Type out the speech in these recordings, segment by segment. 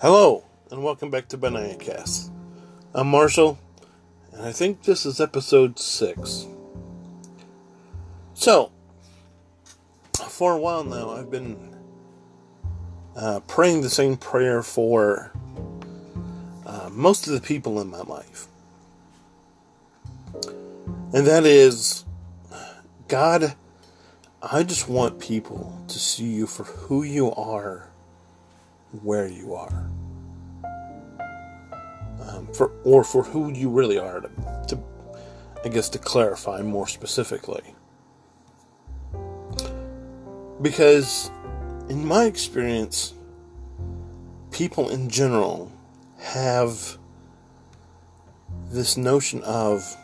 Hello, and welcome back to Benaya Cast. I'm Marshall, and I think this is episode six. So, for a while now, I've been uh, praying the same prayer for uh, most of the people in my life, and that is God, I just want people to see you for who you are where you are. Um, for or for who you really are to, to I guess to clarify more specifically. Because in my experience people in general have this notion of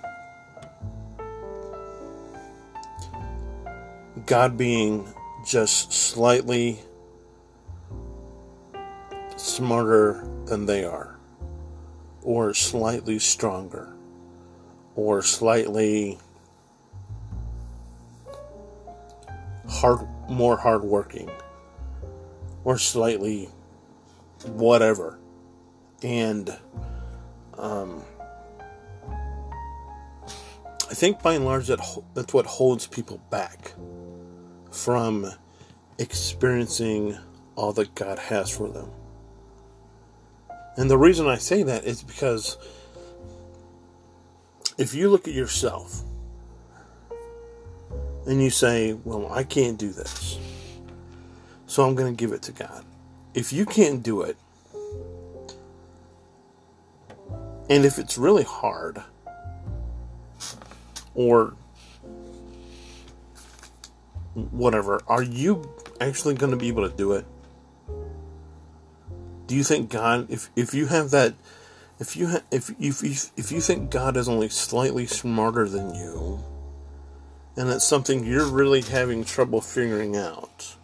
God being just slightly smarter than they are, or slightly stronger, or slightly hard, more hardworking, or slightly whatever. And um, I think by and large that that's what holds people back from experiencing all that God has for them. And the reason I say that is because if you look at yourself and you say, Well, I can't do this, so I'm going to give it to God. If you can't do it, and if it's really hard, or whatever, are you actually going to be able to do it? Do you think God, if if you have that, if you ha, if if you, if you think God is only slightly smarter than you, and it's something you're really having trouble figuring out,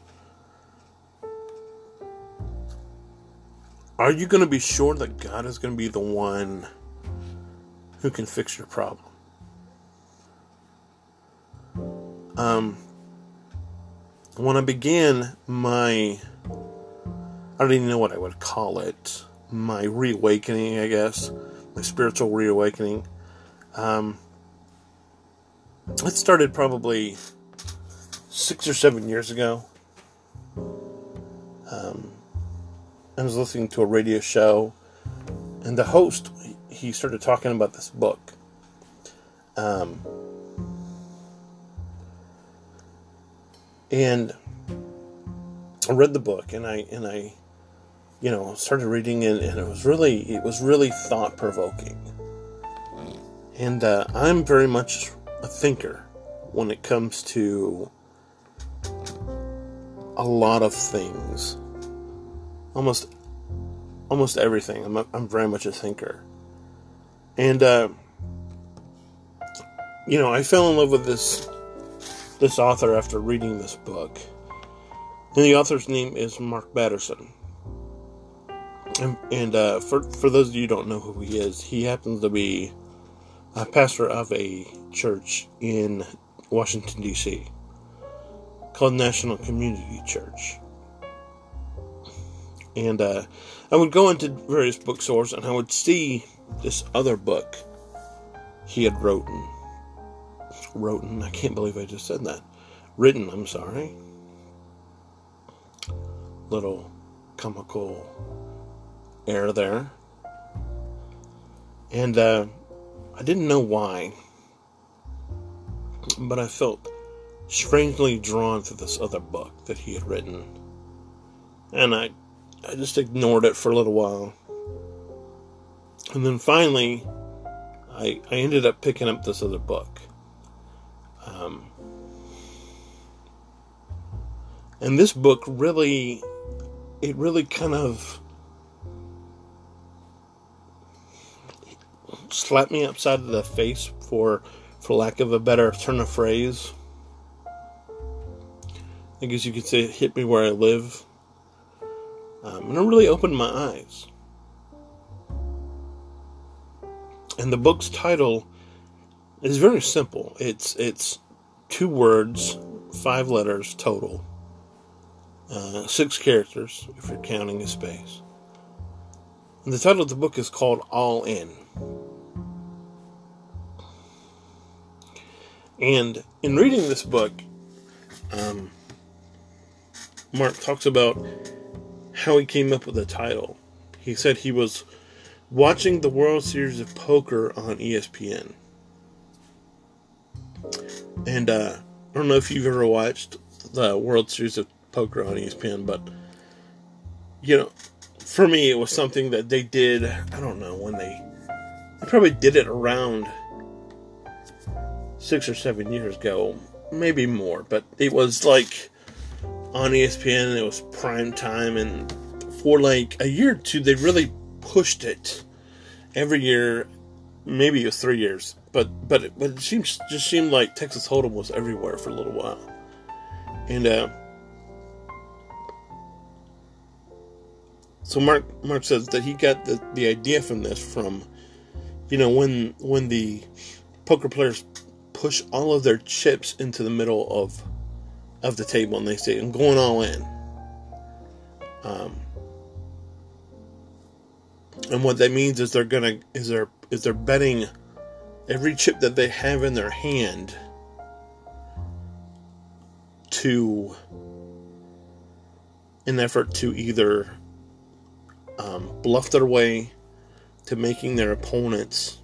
are you going to be sure that God is going to be the one who can fix your problem? Um, when I began my I don't even know what I would call it. My reawakening, I guess. My spiritual reawakening. Um, it started probably six or seven years ago. Um, I was listening to a radio show, and the host he started talking about this book. Um, and I read the book, and I and I you know, started reading it, and it was really, it was really thought provoking. And uh, I'm very much a thinker when it comes to a lot of things. Almost, almost everything. I'm, a, I'm very much a thinker. And, uh, you know, I fell in love with this, this author after reading this book. And the author's name is Mark Batterson and, and uh, for for those of you who don't know who he is, he happens to be a pastor of a church in Washington D.C. called National Community Church. And uh, I would go into various bookstores and I would see this other book he had written. Written, I can't believe I just said that. Written, I'm sorry. Little comical air there. And uh, I didn't know why, but I felt strangely drawn to this other book that he had written. And I, I just ignored it for a little while. And then finally, I, I ended up picking up this other book. Um, and this book really, it really kind of slap me upside the face for for lack of a better turn of phrase. I guess you could say it hit me where I live. Um, and it really opened my eyes. And the book's title is very simple. It's it's two words, five letters total, uh, six characters if you're counting a space. And the title of the book is called All In. And in reading this book, um, Mark talks about how he came up with the title. He said he was watching the World Series of Poker on ESPN. And uh, I don't know if you've ever watched the World Series of Poker on ESPN, but you know, for me, it was something that they did. I don't know when they, they probably did it around six or seven years ago, maybe more, but it was like on ESPN it was prime time, and for like a year or two, they really pushed it every year. Maybe it was three years, but but it, but it seems just seemed like Texas Hold'em was everywhere for a little while, and uh, so Mark Mark says that he got the, the idea from this from, you know, when when the poker players push all of their chips into the middle of of the table and they say, "I'm going all in." Um, and what that means is they're gonna is they're is they're betting every chip that they have in their hand to an effort to either um, bluff their way to making their opponents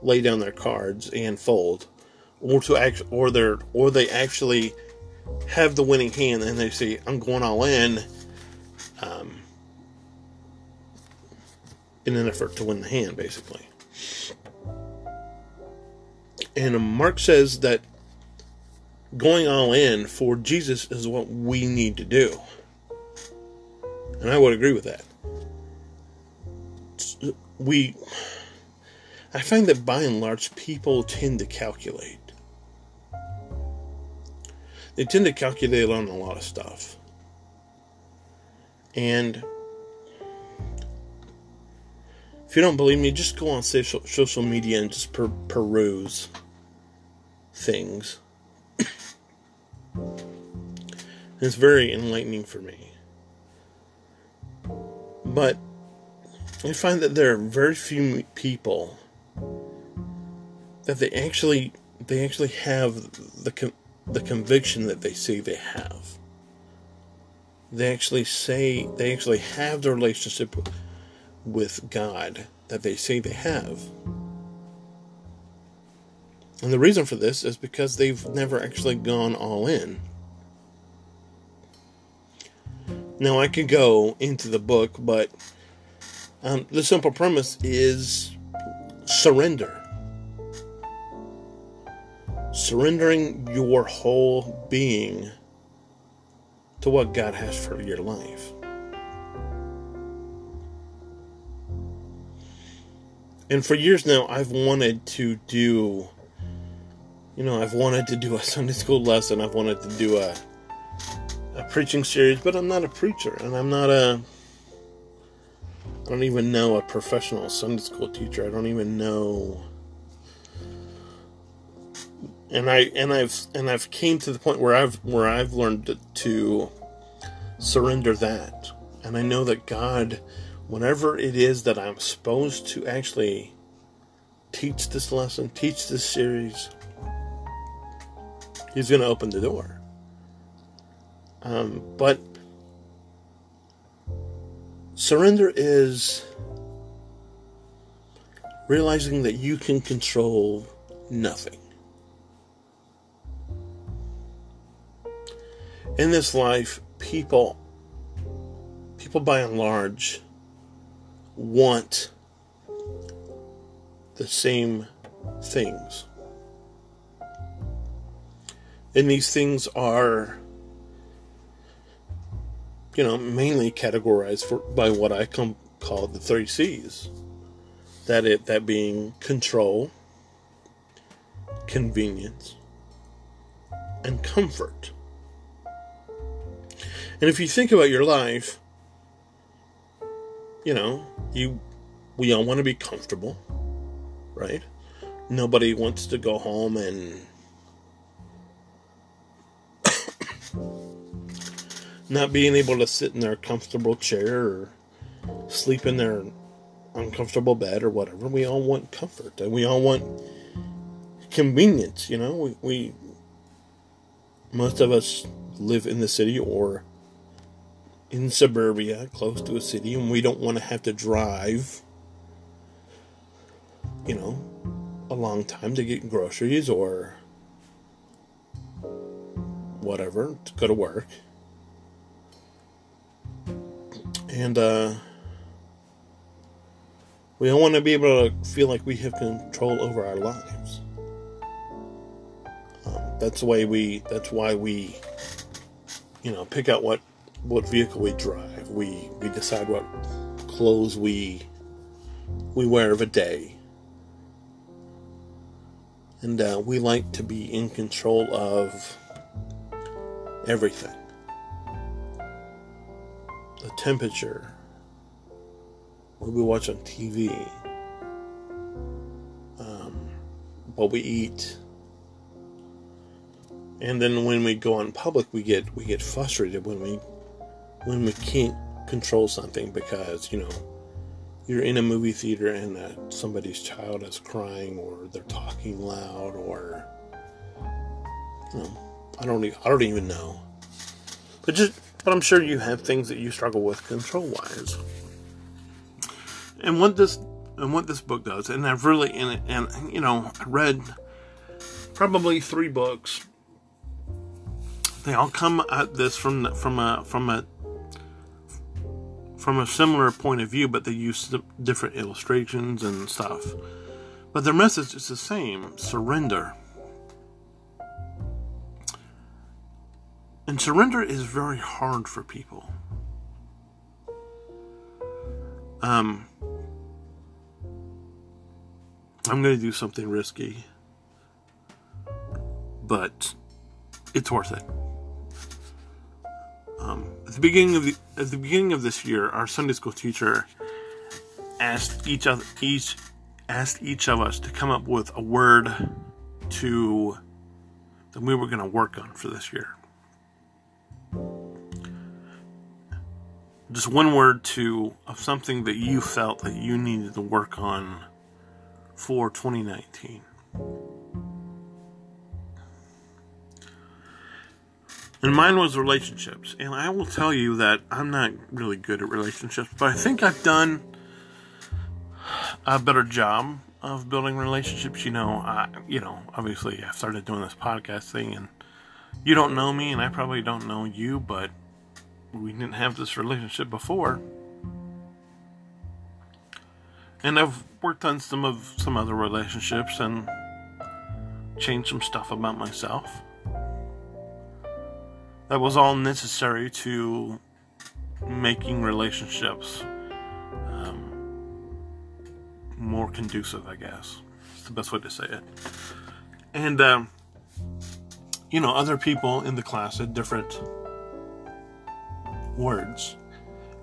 lay down their cards and fold, or to act, or they or they actually have the winning hand and they say, "I'm going all in," um, in an effort to win the hand, basically. And Mark says that going all in for Jesus is what we need to do. And I would agree with that. We, I find that by and large, people tend to calculate. They tend to calculate on a lot of stuff. And if you don't believe me, just go on social, social media and just per, peruse things. it's very enlightening for me. But I find that there are very few people that they actually they actually have the the conviction that they say they have. They actually say they actually have the relationship with God that they say they have. And the reason for this is because they've never actually gone all in. Now, I could go into the book, but um, the simple premise is surrender. Surrendering your whole being to what God has for your life. And for years now, I've wanted to do, you know, I've wanted to do a Sunday school lesson. I've wanted to do a, a preaching series, but I'm not a preacher, and I'm not a, I don't even know a professional Sunday school teacher. I don't even know. And I and I've and I've came to the point where I've where I've learned to, surrender that, and I know that God whenever it is that I'm supposed to actually teach this lesson, teach this series, He's going to open the door. Um, but surrender is realizing that you can control nothing. In this life, people, people by and large, want the same things. And these things are, you know, mainly categorized for, by what I come, call the three C's. That it that being control, convenience, and comfort. And if you think about your life, you know, you we all want to be comfortable, right? Nobody wants to go home and not being able to sit in their comfortable chair or sleep in their uncomfortable bed or whatever. We all want comfort and we all want convenience, you know. We, we most of us live in the city or in suburbia close to a city and we don't want to have to drive you know a long time to get groceries or whatever to go to work. And uh we don't want to be able to feel like we have control over our lives. Um, that's the way we that's why we you know pick out what what vehicle we drive. We we decide what clothes we we wear of a day, and uh, we like to be in control of everything. The temperature, what we watch on TV, um, what we eat, and then when we go on public, we get we get frustrated when we when we can't control something because you know you're in a movie theater and uh, somebody's child is crying or they're talking loud or you know I don't even, I don't even know. But just but I'm sure you have things that you struggle with control wise and what this and what this book does and I've really in it and you know I read probably three books. They all come at this from from a from a from a similar point of view, but they use different illustrations and stuff. But their message is the same surrender. And surrender is very hard for people. Um, I'm going to do something risky, but it's worth it. Um, at the beginning of the at the beginning of this year, our Sunday school teacher asked each of each asked each of us to come up with a word to that we were going to work on for this year. Just one word to of something that you felt that you needed to work on for 2019. And mine was relationships. And I will tell you that I'm not really good at relationships, but I think I've done a better job of building relationships. You know, I, you know, obviously I started doing this podcast thing and you don't know me and I probably don't know you, but we didn't have this relationship before. And I've worked on some of some other relationships and changed some stuff about myself that was all necessary to making relationships um, more conducive, I guess. It's the best way to say it. And, um, you know, other people in the class had different words.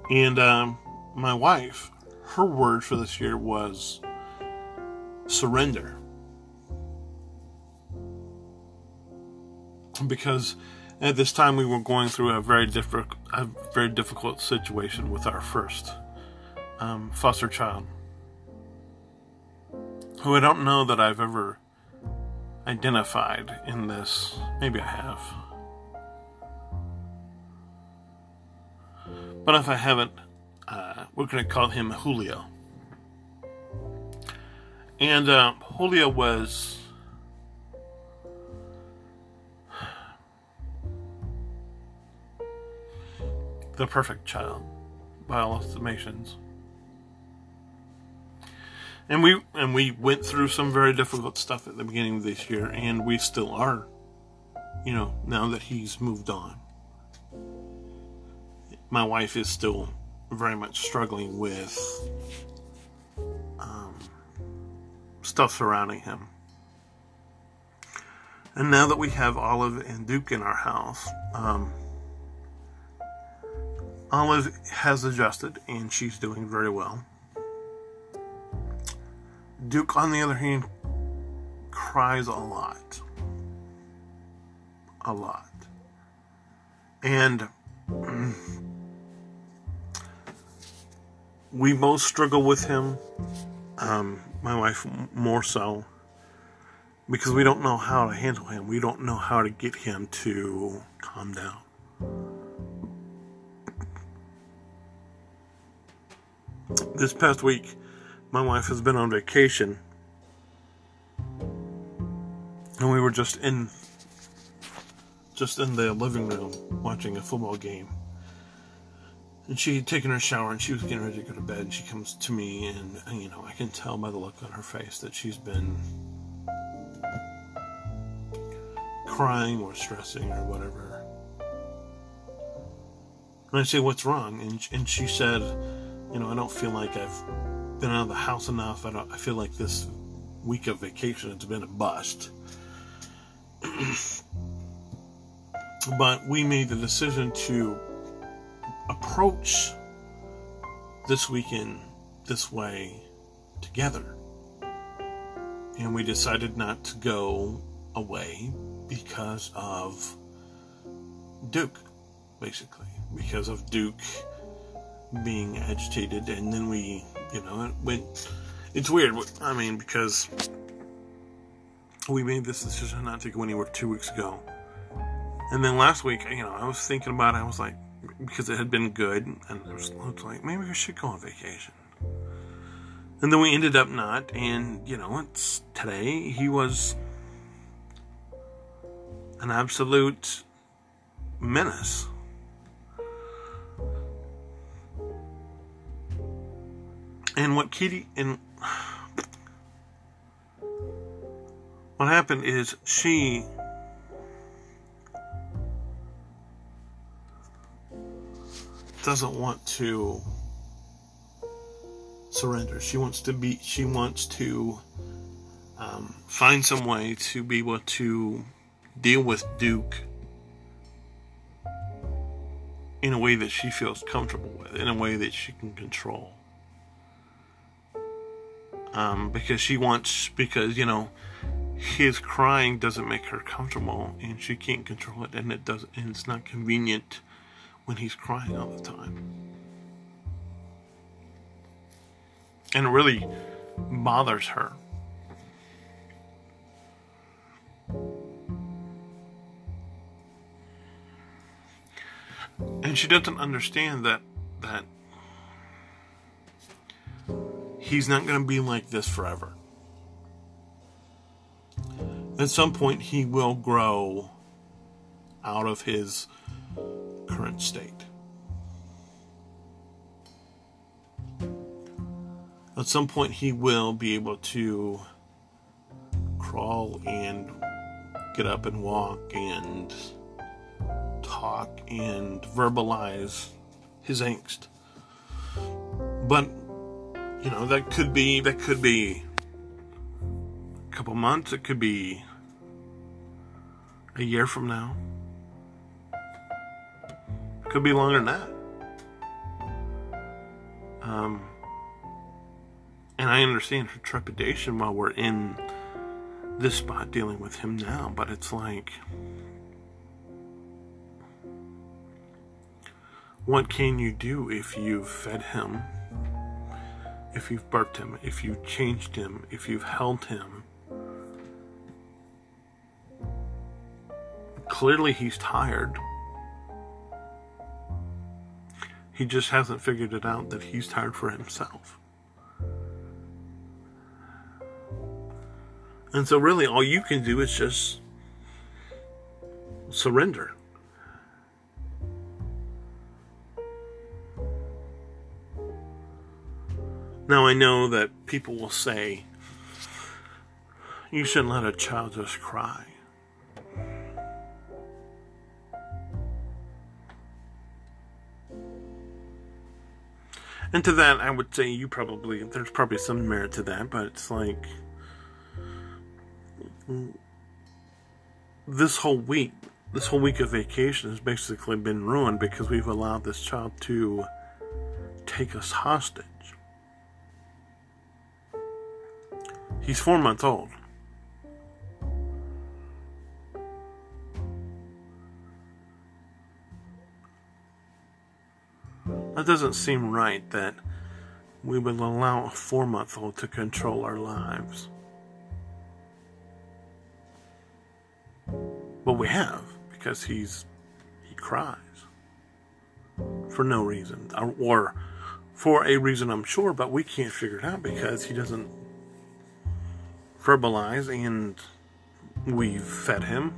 And um, my wife, her word for this year was surrender. Because at this time, we were going through a very difficult, a very difficult situation with our first um, foster child, who I don't know that I've ever identified in this. Maybe I have. But if I haven't, uh, we're going to call him Julio. And uh, Julio was the perfect child by all estimations. And we and we went through some very difficult stuff at the beginning of this year, and we still are. You know, now that he's moved on, my wife is still very much struggling with um, stuff surrounding him. And now that we have Olive and Duke in our house, um, Olive has adjusted and she's doing very well. Duke, on the other hand, cries a lot. A lot. And we both struggle with him. Um, my wife more so because we don't know how to handle him. We don't know how to get him to calm down. This past week, my wife has been on vacation, and we were just in just in the living room watching a football game. And she had taken her shower and she was getting ready to go to bed. And she comes to me, and you know, I can tell by the look on her face that she's been crying or stressing or whatever. And I say, What's wrong? And, and she said, You know, I don't feel like I've been out of the house enough. I, don't, I feel like this week of vacation has been a bust. but we made the decision to approach this weekend this way together. And we decided not to go away because of Duke, basically. Because of Duke being agitated, and then we, you know, it went. It's weird. I mean, because we made this decision not to go anywhere two weeks ago. And then last week, you know, I was thinking about it. I was like, because it had been good, and I was like, maybe we should go on vacation. And then we ended up not, and you know, it's today. He was an absolute menace. And what Kitty and what happened is she doesn't want to surrender. She wants to be. She wants to um, find some way to be able to deal with Duke in a way that she feels comfortable with, in a way that she can control. Um, because she wants, because you know, his crying doesn't make her comfortable, and she can't control it, and it doesn't, and it's not convenient when he's crying all the time. And it really bothers her. And she doesn't understand that that he's not going to be like this forever. At some point he will grow out of his current state. At some point, he will be able to crawl and get up and walk and talk and verbalize his angst. But you know that could be that could be a couple months. It could be a year from now. Could be longer than that. Um, and I understand her trepidation while we're in this spot dealing with him now, but it's like, what can you do if you've fed him, if you've burped him, if you've changed him, if you've held him? Clearly, he's tired. He just hasn't figured it out that he's tired for himself. And so, really, all you can do is just surrender. Now, I know that people will say, you shouldn't let a child just cry. And to that, I would say you probably, there's probably some merit to that, but it's like, this whole week, this whole week of vacation has basically been ruined because we've allowed this child to take us hostage. He's four months old. That doesn't seem right that we would allow a four month old to control our lives. But we have, because he's he cries for no reason, or for a reason I'm sure, but we can't figure it out because he doesn't verbalize, and we've fed him,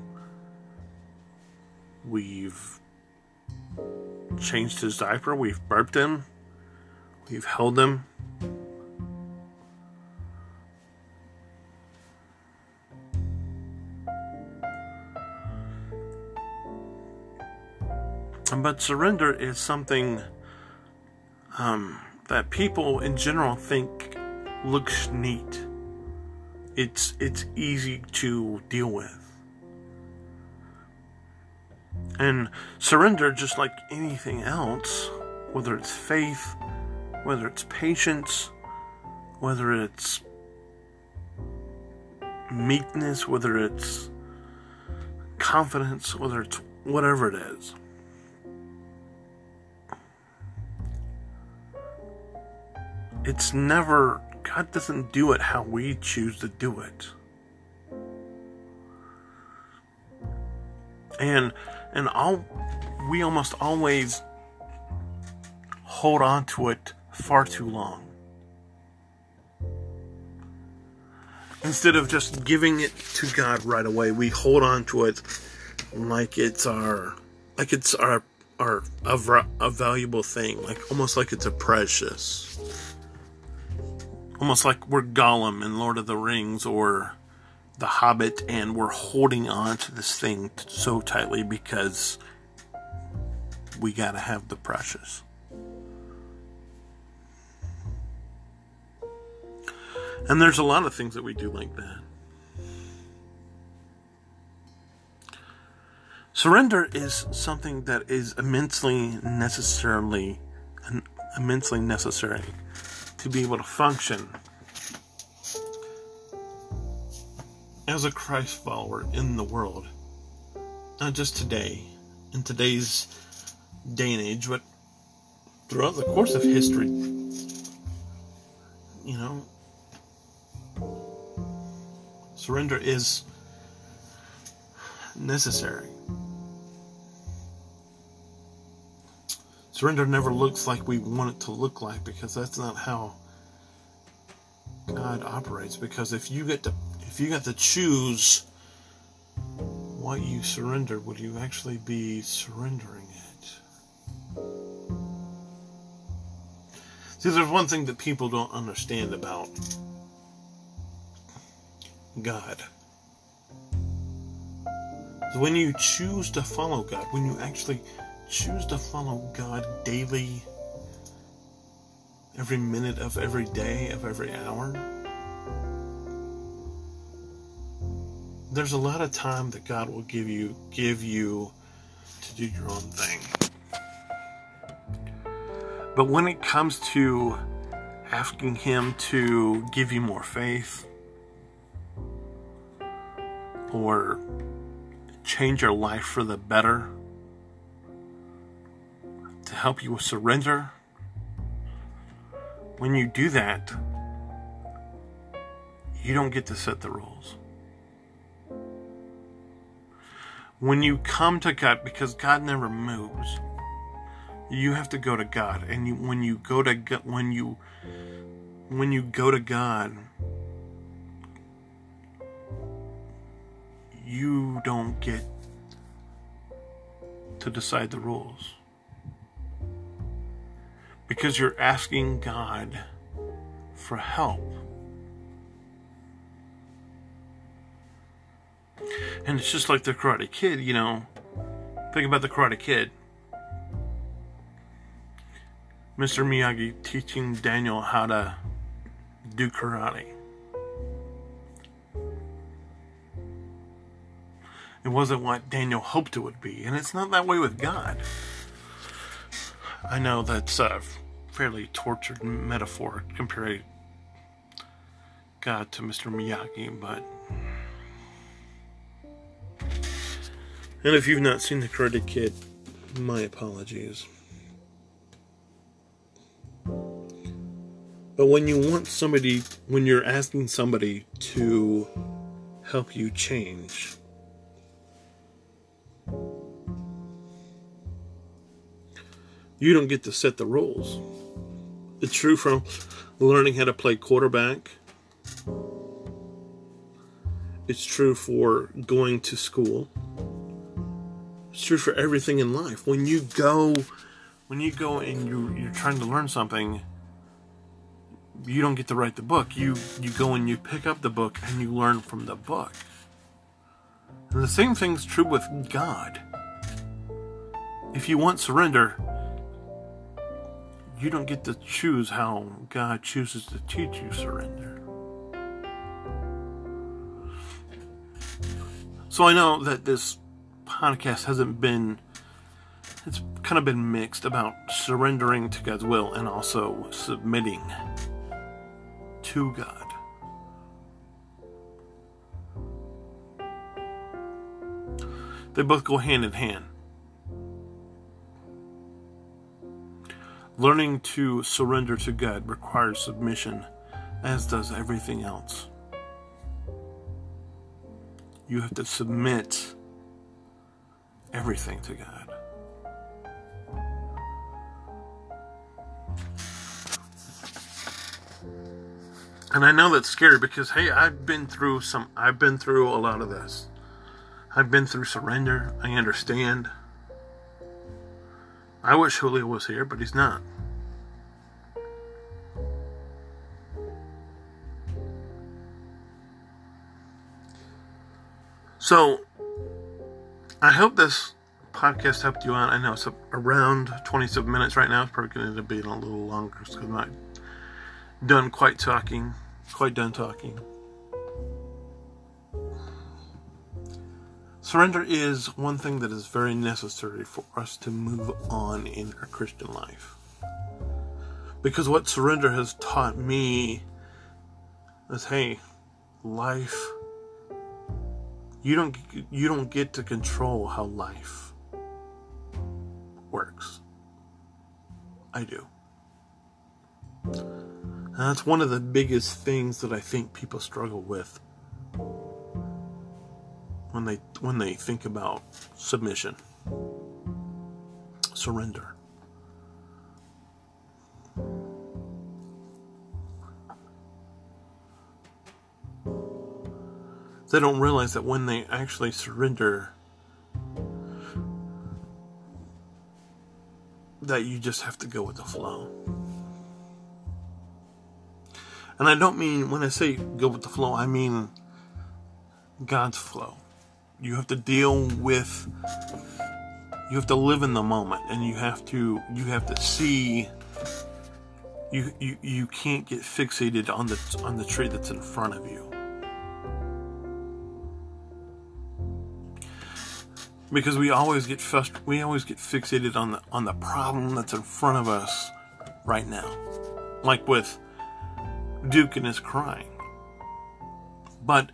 we've changed his diaper, we've burped him, we've held him. But surrender is something um, that people in general think looks neat. It's it's easy to deal with. And surrender, just like anything else, whether it's faith, whether it's patience, whether it's meekness, whether it's confidence, whether it's whatever it is. It's never, God doesn't do it how we choose to do it. And, and all, we almost always hold on to it far too long. Instead of just giving it to God right away, we hold on to it like it's our, like it's our, our, a, a valuable thing, like almost like it's a precious almost like we're Gollum in Lord of the Rings or The Hobbit, and we're holding on to this thing so tightly because we gotta have the precious. And there's a lot of things that we do like that. Surrender is something that is immensely necessarily immensely necessary to be able to function as a Christ follower in the world. Not just today, in today's day and age, but throughout the course of history. You know, surrender is necessary. Surrender never looks like we want it to look like because that's not how God operates. Because if you get to if you got to choose what you surrender, would you actually be surrendering it? See, there's one thing that people don't understand about God. When you choose to follow God, when you actually choose to follow God daily, every minute of every day, of every hour, there's a lot of time that God will give you give you to do your own thing. But when it comes to asking him to give you more faith or change your life for the better, help you with surrender. When you do that, you don't get to set the rules. When you come to God, because God never moves, you have to go to God. And you, when you go to God, when you when you go to God, you don't get to decide the rules because you're asking God for help. And it's just like the Karate Kid, you know. Think about the Karate Kid. Mr. Miyagi teaching Daniel how to do karate. It wasn't what Daniel hoped it would be, and it's not that way with God. I know that's a fairly tortured metaphor comparing God to Mr. Miyagi, but. And if you've not seen The Karate Kid, my apologies. But when you want somebody, when you're asking somebody to help you change, you don't get to set the rules. It's true from learning how to play quarterback. It's true for going to school. It's true for everything in life. When you go, when you go and you you're trying to learn something, you don't get to write the book. You you go and you pick up the book and you learn from the book. And the same thing's true with God. If you want surrender, you don't get to choose how God chooses to teach you surrender. So I know that this podcast hasn't been it's kind of been mixed about surrendering to God's will and also submitting to God. They both go hand in hand. Learning to surrender to God requires submission, as does everything else. You have to submit everything to God. And I know that's scary because hey, I've been through some I've been through a lot of this. I've been through surrender. I understand. I wish Julio was here, but he's not. So, I hope this podcast helped you out. I know it's around 27 minutes right now. It's probably going to be a little longer because I'm not done quite talking, quite done talking. Surrender is one thing that is very necessary for us to move on in our Christian life. Because what surrender has taught me is hey, life you don't you don't get to control how life works. I do. And that's one of the biggest things that I think people struggle with when they when they think about submission, surrender. They don't realize that when they actually surrender, that you just have to go with the flow. And I don't mean when I say go with the flow, I mean God's flow. You have to deal with you have to live in the moment and you have to you have to see you you, you can't get fixated on the on the tree that's in front of you. Because we always get frust- we always get fixated on the on the problem that's in front of us right now. Like with Duke and his crying. But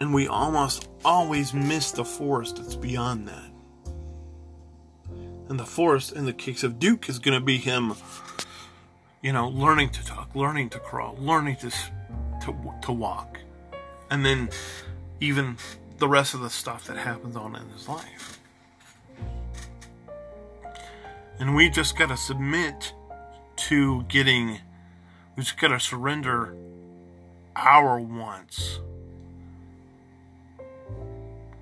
and we almost always miss the forest that's beyond that. And the forest in the case of Duke is going to be him, you know, learning to talk, learning to crawl, learning to, to, to walk. And then even the rest of the stuff that happens on in his life. And we just got to submit to getting, we just got to surrender our wants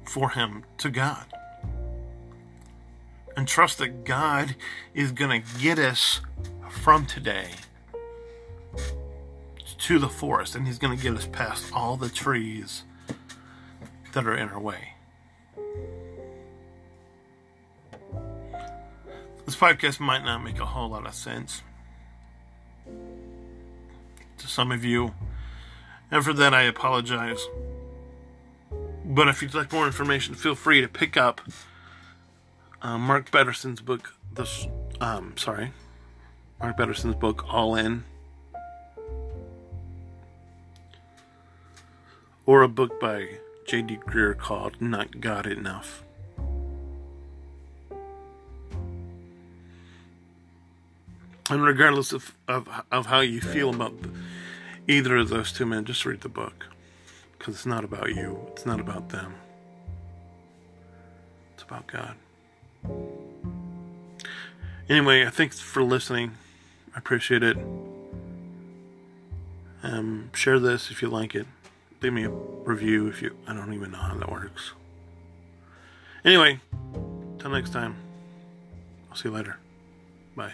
for him to God. And trust that God is going to get us from today to the forest and he's going to get us past all the trees that are in our way. This podcast might not make a whole lot of sense to some of you, and for that I apologize. But if you'd like more information, feel free to pick up uh, Mark Batterson's book. This, um, sorry, Mark Batterson's book, All In, or a book by J.D. Greear called Not God Enough. And regardless of, of, of how you feel about either of those two men, just read the book. Because it's not about you, it's not about them, it's about God. Anyway, I thanks for listening. I appreciate it. Um, share this if you like it. Leave me a review if you. I don't even know how that works. Anyway, till next time. I'll see you later. Bye.